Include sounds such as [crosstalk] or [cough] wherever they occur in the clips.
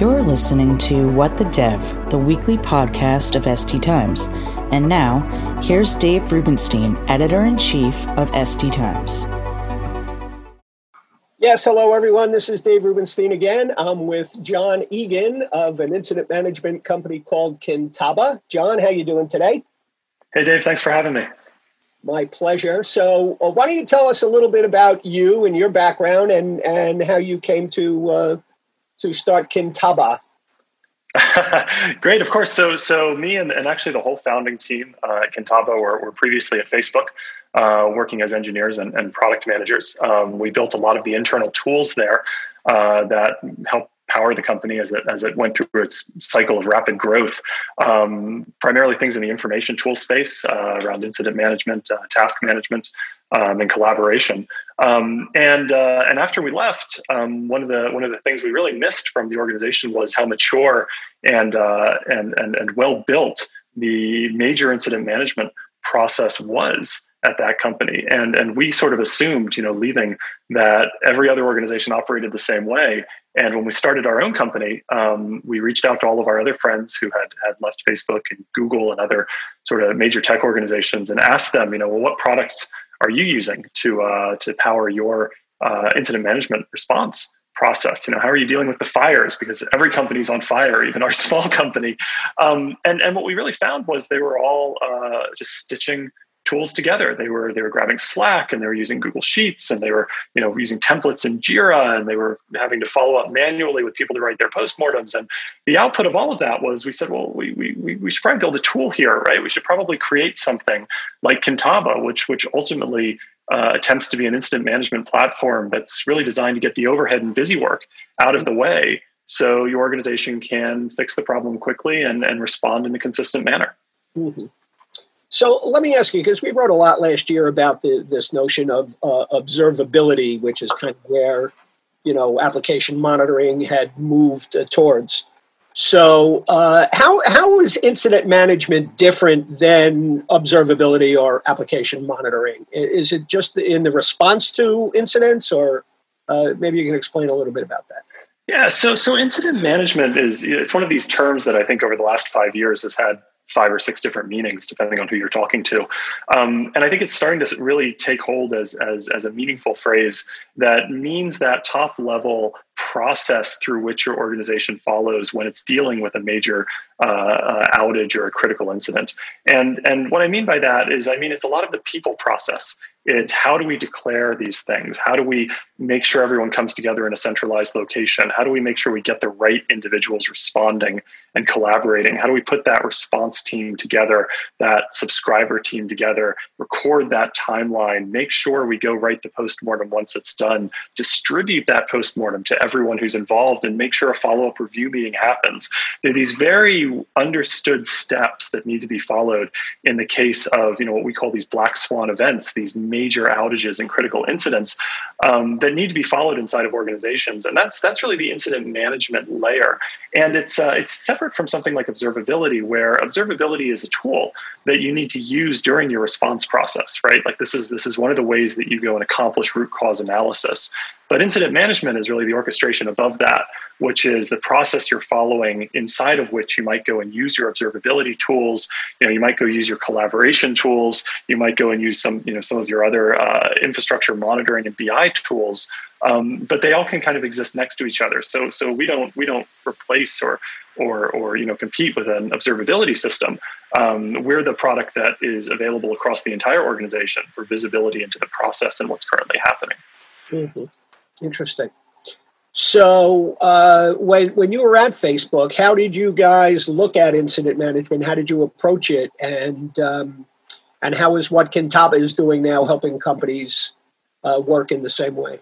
You're listening to What the Dev, the weekly podcast of SD Times. And now, here's Dave Rubinstein, editor in chief of SD Times. Yes, hello everyone. This is Dave Rubinstein again. I'm with John Egan of an incident management company called Kintaba. John, how you doing today? Hey Dave, thanks for having me. My pleasure. So, uh, why don't you tell us a little bit about you and your background and and how you came to uh, to start Kintaba. [laughs] Great, of course. So, so me and, and actually the whole founding team uh, at Kintaba were, were previously at Facebook, uh, working as engineers and, and product managers. Um, we built a lot of the internal tools there uh, that help power the company as it as it went through its cycle of rapid growth. Um, primarily things in the information tool space uh, around incident management, uh, task management, um, and collaboration. Um, and uh, and after we left, um, one of the one of the things we really missed from the organization was how mature and uh, and and, and well built the major incident management process was at that company. And and we sort of assumed you know leaving that every other organization operated the same way. And when we started our own company um, we reached out to all of our other friends who had had left facebook and google and other sort of major tech organizations and asked them you know well what products are you using to uh, to power your uh, incident management response process? You know how are you dealing with the fires? Because every company's on fire even our [laughs] small company. Um, and and what we really found was they were all uh, just stitching tools together. They were they were grabbing Slack and they were using Google Sheets and they were you know using templates in Jira and they were having to follow up manually with people to write their postmortems. And the output of all of that was we said, well, we we we should probably build a tool here, right? We should probably create something like Kintaba, which which ultimately uh, attempts to be an incident management platform that's really designed to get the overhead and busy work out of the way so your organization can fix the problem quickly and, and respond in a consistent manner. Mm-hmm. So let me ask you, because we wrote a lot last year about the, this notion of uh, observability, which is kind of where you know application monitoring had moved uh, towards. So uh, how how is incident management different than observability or application monitoring? Is it just in the response to incidents, or uh, maybe you can explain a little bit about that? Yeah, so so incident management is it's one of these terms that I think over the last five years has had five or six different meanings depending on who you're talking to. Um, and i think it's starting to really take hold as, as, as a meaningful phrase that means that top level process through which your organization follows when it's dealing with a major uh, uh, outage or a critical incident. And and what i mean by that is i mean it's a lot of the people process it's how do we declare these things? How do we make sure everyone comes together in a centralized location? How do we make sure we get the right individuals responding and collaborating? How do we put that response team together, that subscriber team together, record that timeline, make sure we go write the postmortem once it's done, distribute that postmortem to everyone who's involved, and make sure a follow up review meeting happens? There are these very understood steps that need to be followed in the case of you know what we call these black swan events, these major outages and critical incidents um, that need to be followed inside of organizations, and that's that's really the incident management layer. And it's uh, it's separate from something like observability, where observability is a tool that you need to use during your response process, right? Like this is this is one of the ways that you go and accomplish root cause analysis. But incident management is really the orchestration above that, which is the process you're following inside of which you might go and use your observability tools. You know, you might go use your collaboration tools. You might go and use some, you know, some of your other uh, infrastructure monitoring and BI tools. Um, but they all can kind of exist next to each other. So, so we don't we don't replace or or or you know compete with an observability system. Um, we're the product that is available across the entire organization for visibility into the process and what's currently happening. Mm-hmm. Interesting. So, uh, when when you were at Facebook, how did you guys look at incident management? How did you approach it, and um, and how is what Kintaba is doing now helping companies uh, work in the same way?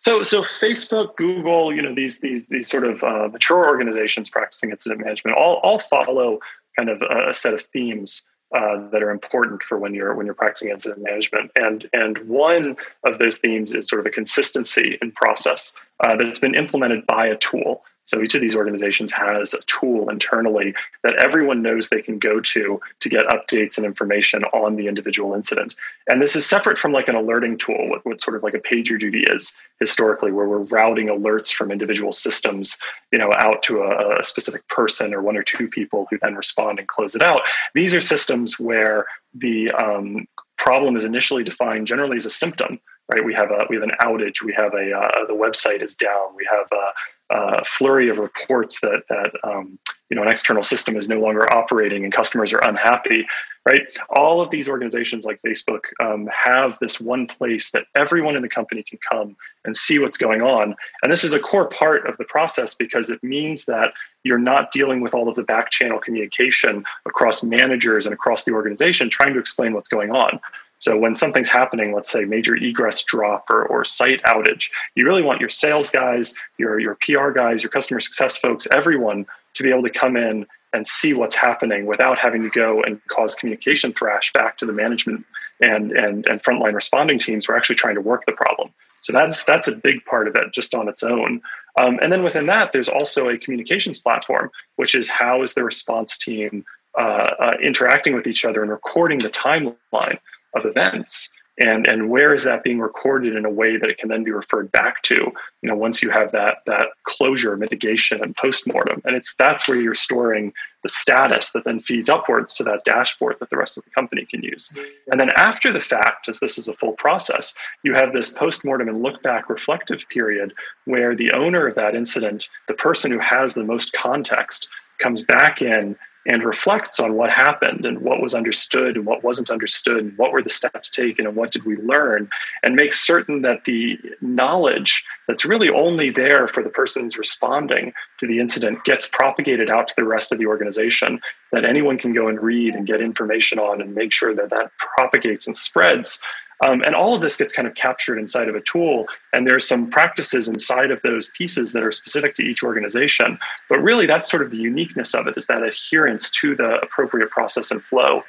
So, so Facebook, Google, you know, these these these sort of uh, mature organizations practicing incident management all all follow kind of a, a set of themes uh, that are important for when you're when you're practicing incident management. And and one of those themes is sort of a consistency in process uh, that's been implemented by a tool. So each of these organizations has a tool internally that everyone knows they can go to to get updates and information on the individual incident. And this is separate from like an alerting tool, what, what sort of like a PagerDuty is historically, where we're routing alerts from individual systems, you know, out to a, a specific person or one or two people who then respond and close it out. These are systems where the um, problem is initially defined generally as a symptom right? We have a we have an outage. We have a uh, the website is down. We have a, a flurry of reports that that um, you know an external system is no longer operating and customers are unhappy, right? All of these organizations like Facebook um, have this one place that everyone in the company can come and see what's going on, and this is a core part of the process because it means that you're not dealing with all of the back channel communication across managers and across the organization trying to explain what's going on so when something's happening, let's say major egress drop or, or site outage, you really want your sales guys, your, your PR guys, your customer success folks, everyone to be able to come in and see what's happening without having to go and cause communication thrash back to the management and, and, and frontline responding teams who are actually trying to work the problem. So that's that's a big part of it just on its own. Um, and then within that, there's also a communications platform, which is how is the response team uh, uh, interacting with each other and recording the timeline of events. And and where is that being recorded in a way that it can then be referred back to you know once you have that that closure mitigation and postmortem? And it's that's where you're storing the status that then feeds upwards to that dashboard that the rest of the company can use. Mm-hmm. And then after the fact as this is a full process you have this postmortem and look back reflective period where the owner of that incident the person who has the most context comes back in and reflects on what happened and what was understood and what wasn't understood and what were the steps taken and what did we learn and makes certain that the knowledge that's really only there for the persons responding to the incident gets propagated out to the rest of the organization that anyone can go and read and get information on and make sure that that propagates and spreads um, and all of this gets kind of captured inside of a tool. And there's some practices inside of those pieces that are specific to each organization. But really, that's sort of the uniqueness of it is that adherence to the appropriate process and flow.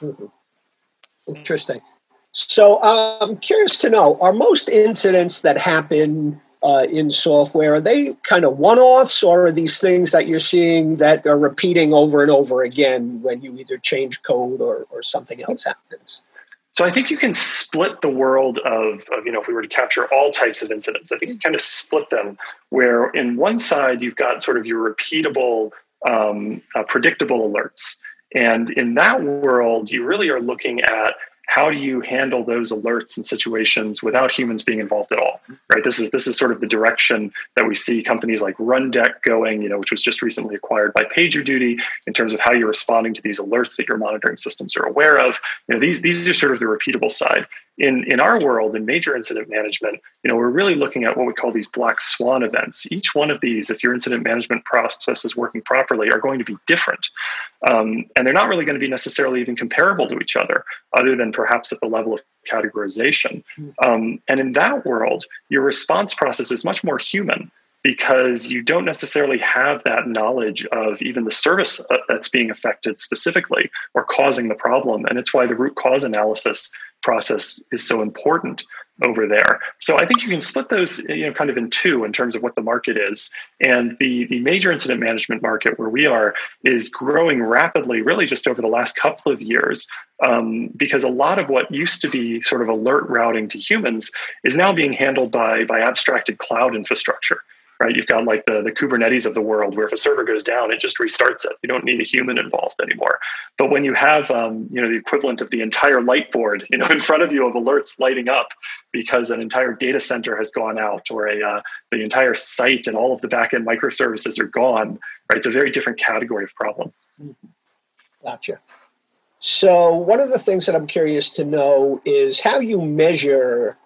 Mm-hmm. Interesting. So I'm curious to know are most incidents that happen uh, in software, are they kind of one offs or are these things that you're seeing that are repeating over and over again when you either change code or, or something else happens? So I think you can split the world of, of, you know, if we were to capture all types of incidents, I think you kind of split them where in one side you've got sort of your repeatable, um, uh, predictable alerts. And in that world, you really are looking at how do you handle those alerts and situations without humans being involved at all right? This is this is sort of the direction that we see companies like rundeck going you know which was just recently acquired by pagerduty in terms of how you're responding to these alerts that your monitoring systems are aware of. You know these these are sort of the repeatable side in in our world in major incident management you know we're really looking at what we call these black swan events each one of these if your incident management process is working properly are going to be different um, and they're not really going to be necessarily even comparable to each other other than perhaps at the level of categorization hmm. um, and in that world your response process is much more human because you don't necessarily have that knowledge of even the service uh, that's being affected specifically or causing the problem. And it's why the root cause analysis process is so important over there. So I think you can split those, you know, kind of in two in terms of what the market is. And the the major incident management market where we are is growing rapidly, really just over the last couple of years, um, because a lot of what used to be sort of alert routing to humans is now being handled by by abstracted cloud infrastructure right? You've got like the, the Kubernetes of the world where if a server goes down, it just restarts it. You don't need a human involved anymore. But when you have, um, you know, the equivalent of the entire light board, you know, [laughs] in front of you of alerts lighting up because an entire data center has gone out or a, uh, the entire site and all of the backend microservices are gone, right? It's a very different category of problem. Mm-hmm. Gotcha. So one of the things that I'm curious to know is how you measure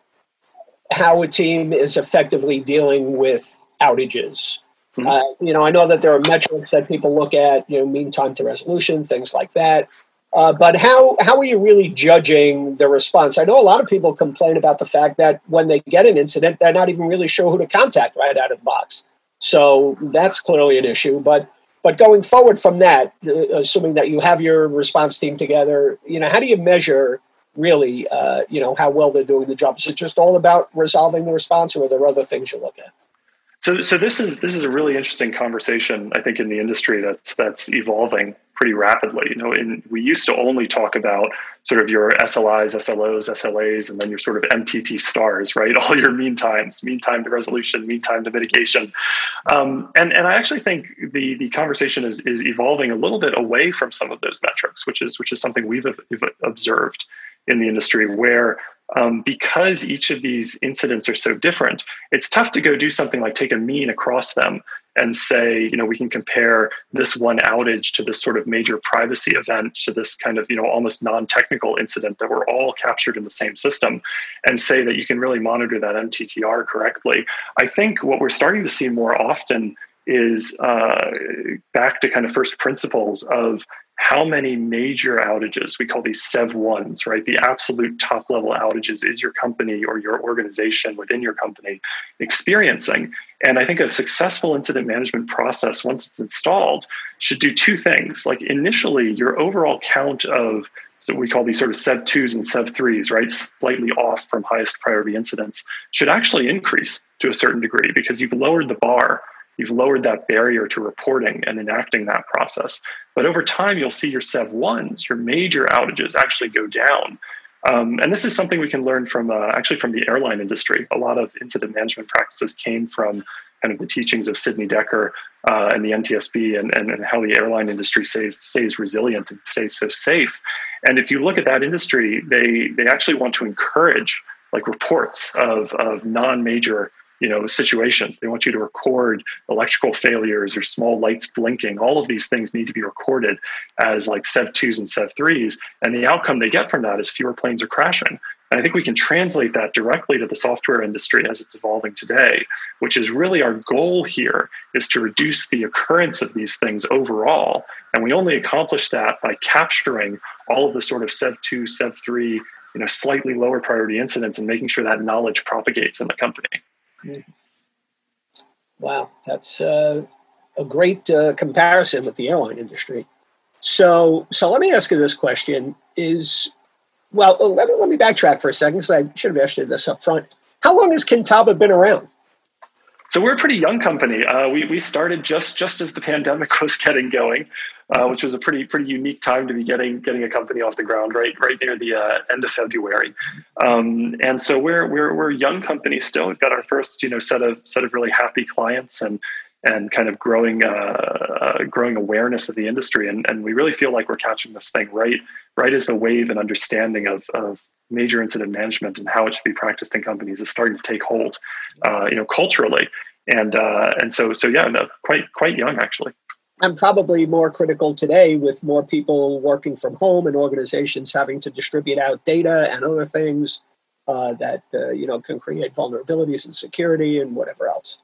how a team is effectively dealing with outages. Mm-hmm. Uh, you know, I know that there are metrics that people look at, you know, mean time to resolution, things like that. Uh, but how how are you really judging the response? I know a lot of people complain about the fact that when they get an incident, they're not even really sure who to contact right out of the box. So that's clearly an issue. But but going forward from that, uh, assuming that you have your response team together, you know, how do you measure really, uh, you know, how well they're doing the job? Is it just all about resolving the response, or are there other things you look at? So, so this is this is a really interesting conversation. I think in the industry that's that's evolving pretty rapidly. You know, in, we used to only talk about sort of your SLIs, SLOs, SLAs, and then your sort of MTT stars, right? [laughs] All your mean times, mean time to resolution, mean time to mitigation. Um, and, and I actually think the, the conversation is, is evolving a little bit away from some of those metrics, which is, which is something we've, we've observed in the industry where um, because each of these incidents are so different, it's tough to go do something like take a mean across them and say, you know, we can compare this one outage to this sort of major privacy event to this kind of, you know, almost non-technical incident that were all captured in the same system and say that you can really monitor that MTTR correctly. I think what we're starting to see more often is uh, back to kind of first principles of how many major outages we call these sev ones right? The absolute top level outages is your company or your organization within your company experiencing. And i think a successful incident management process once it's installed should do two things. Like initially your overall count of so we call these sort of sev 2s and sev 3s right? Slightly off from highest priority incidents should actually increase to a certain degree because you've lowered the bar You've lowered that barrier to reporting and enacting that process. But over time, you'll see your SEV ones, your major outages, actually go down. Um, and this is something we can learn from uh, actually from the airline industry. A lot of incident management practices came from kind of the teachings of Sidney Dekker uh, and the NTSB and, and, and, how the airline industry stays, stays resilient and stays so safe. And if you look at that industry, they, they actually want to encourage like reports of, of non-major you know situations. They want you to record electrical failures or small lights blinking. All of these things need to be recorded as like sev 2s and sev 3s and the outcome they get from that is fewer planes are crashing. And i think we can translate that directly to the software industry as it's evolving today which is really our goal here is to reduce the occurrence of these things overall. And we only accomplish that by capturing all of the sort of sev 2 sev 3 you know slightly lower priority incidents and making sure that knowledge propagates in the company Wow, that's uh, a great uh, comparison with the airline industry. So, so let me ask you this question: Is well, let me, let me backtrack for a second because I should have asked you this up front. How long has Kintaba been around? So we're a pretty young company. Uh, we we started just just as the pandemic [laughs] was getting going, uh, which was a pretty pretty unique time to be getting getting a company off the ground right right near the uh, end of February. Um, and so we're we're we're a young company still. We've got our first you know set of set of really happy clients and and kind of growing uh, uh, growing awareness of the industry. And and we really feel like we're catching this thing right right as the wave and understanding of of major incident management and how it should be practiced in companies is starting to take hold, uh, you know, culturally. And uh, and so so yeah, no, quite quite young actually. And probably more critical today with more people working from home and organizations having to distribute out data and other things uh, that uh, you know can create vulnerabilities and security and whatever else.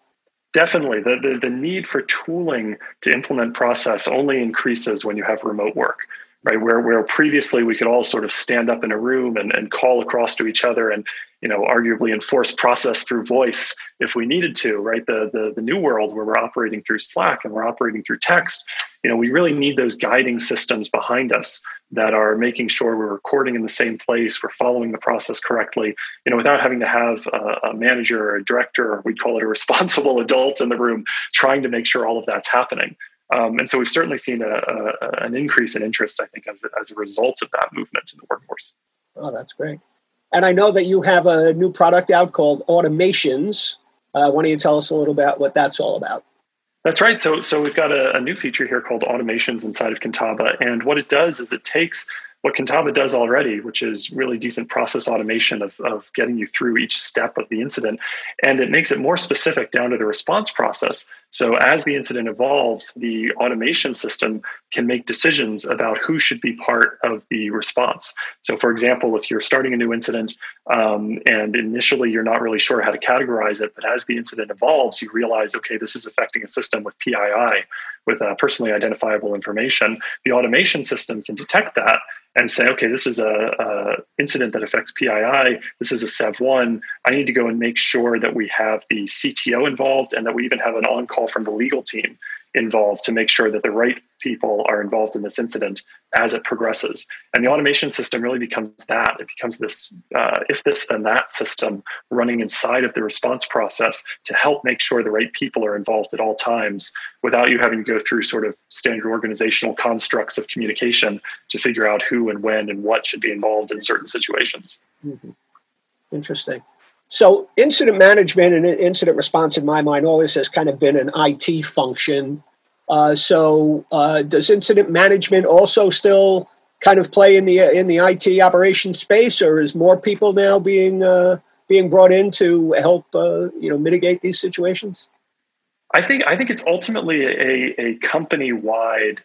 Definitely, the, the the need for tooling to implement process only increases when you have remote work right where where previously we could all sort of stand up in a room and, and call across to each other and you know arguably enforce process through voice if we needed to right? The, the the new world where we're operating through slack and we're operating through text you know we really need those guiding systems behind us that are making sure we're recording in the same place we're following the process correctly you know without having to have a, a manager or a director or we'd call it a [laughs] responsible adult in the room trying to make sure all of that's happening um, and so we've certainly seen a, a, an increase in interest, I think, as a, as a result of that movement in the workforce. Oh, that's great. And I know that you have a new product out called Automations. Uh, why don't you tell us a little about what that's all about? That's right. So, so we've got a, a new feature here called Automations inside of Kintaba, and what it does is it takes what Kintaba does already, which is really decent process automation of, of getting you through each step of the incident. And it makes it more specific down to the response process. So as the incident evolves, the automation system can make decisions about who should be part of the response. So, for example, if you're starting a new incident um, and initially you're not really sure how to categorize it, but as the incident evolves, you realize, okay, this is affecting a system with PII, with uh, personally identifiable information. The automation system can detect that and say, okay, this is a, a, incident that affects PII. This is a SEV one. I need to go and make sure that we have the CTO involved and that we even have an on call from the legal team involved to make sure that the right people are involved in this incident as it progresses. And the automation system really becomes that. It becomes this uh, if this then that system running inside of the response process to help make sure the right people are involved at all times without you having to go through sort of standard organizational constructs of communication to figure out who and when and what should be involved in certain situations. Mm-hmm. Interesting. So, incident management and incident response, in my mind, always has kind of been an IT function. Uh, so, uh, does incident management also still kind of play in the in the IT operation space, or is more people now being uh, being brought in to help uh, you know mitigate these situations? I think I think it's ultimately a, a company wide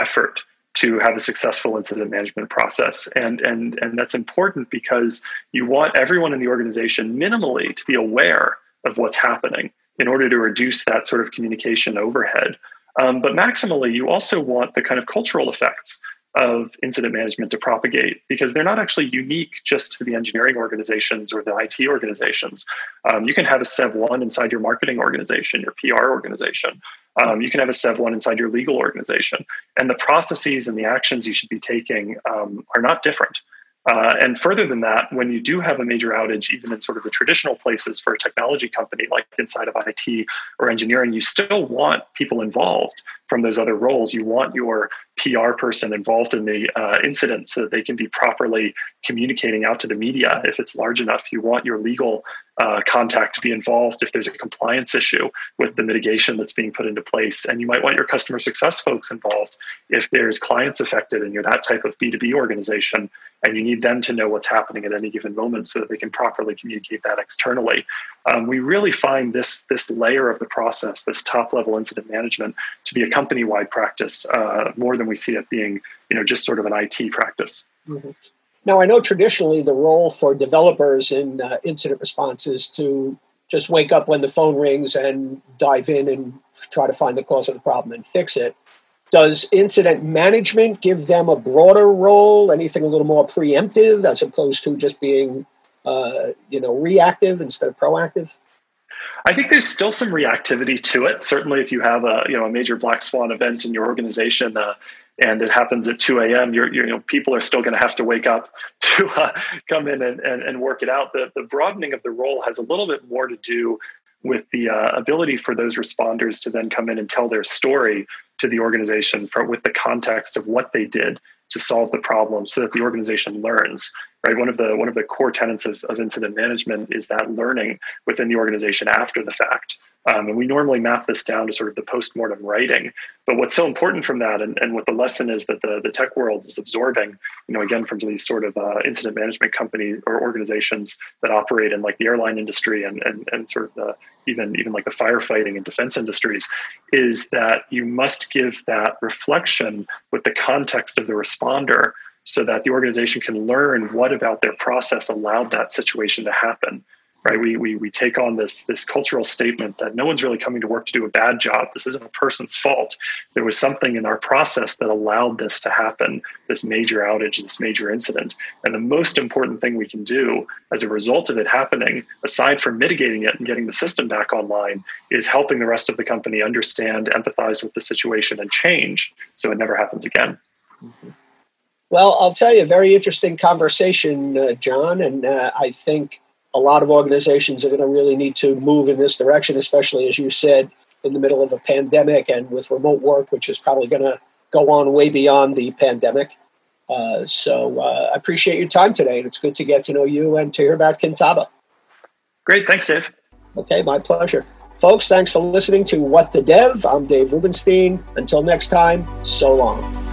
effort to have a successful incident management process. And, and, and that's important because you want everyone in the organization minimally to be aware of what's happening in order to reduce that sort of communication overhead. Um, but maximally, you also want the kind of cultural effects of incident management to propagate because they're not actually unique just to the engineering organizations or the IT organizations. Um, you can have a SEV 1 inside your marketing organization, your PR organization. Um, you can have a SEV 1 inside your legal organization. And the processes and the actions you should be taking um, are not different. Uh, and further than that, when you do have a major outage, even in sort of the traditional places for a technology company, like inside of IT or engineering, you still want people involved from those other roles. You want your PR person involved in the uh, incident so that they can be properly communicating out to the media if it's large enough. You want your legal uh, contact to be involved if there's a compliance issue with the mitigation that's being put into place. And you might want your customer success folks involved if there's clients affected and you're that type of B2B organization and you need them to know what's happening at any given moment so that they can properly communicate that externally. Um, we really find this, this layer of the process, this top level incident management, to be a company wide practice uh, more than we see it being you know, just sort of an IT practice. Mm-hmm. Now, I know traditionally the role for developers in uh, incident response is to just wake up when the phone rings and dive in and try to find the cause of the problem and fix it. Does incident management give them a broader role, anything a little more preemptive as opposed to just being, uh, you know, reactive instead of proactive? I think there's still some reactivity to it. Certainly, if you have a you know a major black swan event in your organization, uh, and it happens at 2 a.m., you're, you're, you know, people are still going to have to wake up [laughs] to uh, come in and, and, and, work it out. The, the broadening of the role has a little bit more to do with the uh, ability for those responders to then come in and tell their story to the organization for, with the context of what they did to solve the problem so that the organization learns right one of the one of the core tenets of, of incident management is that learning within the organization after the fact um, and we normally map this down to sort of the post-mortem writing. But what's so important from that, and, and what the lesson is that the, the tech world is absorbing, you know, again, from these sort of uh, incident management company or organizations that operate in like the airline industry and, and, and sort of the, even, even like the firefighting and defense industries, is that you must give that reflection with the context of the responder so that the organization can learn what about their process allowed that situation to happen right? We, we, we take on this, this cultural statement that no one's really coming to work to do a bad job. This isn't a person's fault. There was something in our process that allowed this to happen, this major outage, this major incident. And the most important thing we can do as a result of it happening, aside from mitigating it and getting the system back online, is helping the rest of the company understand, empathize with the situation, and change so it never happens again. Mm-hmm. Well, I'll tell you, a very interesting conversation, uh, John. And uh, I think a lot of organizations are going to really need to move in this direction, especially as you said, in the middle of a pandemic and with remote work, which is probably going to go on way beyond the pandemic. Uh, so uh, I appreciate your time today, and it's good to get to know you and to hear about Kintaba. Great, thanks, Dave. Okay, my pleasure. Folks, thanks for listening to What the Dev. I'm Dave Rubinstein. Until next time, so long.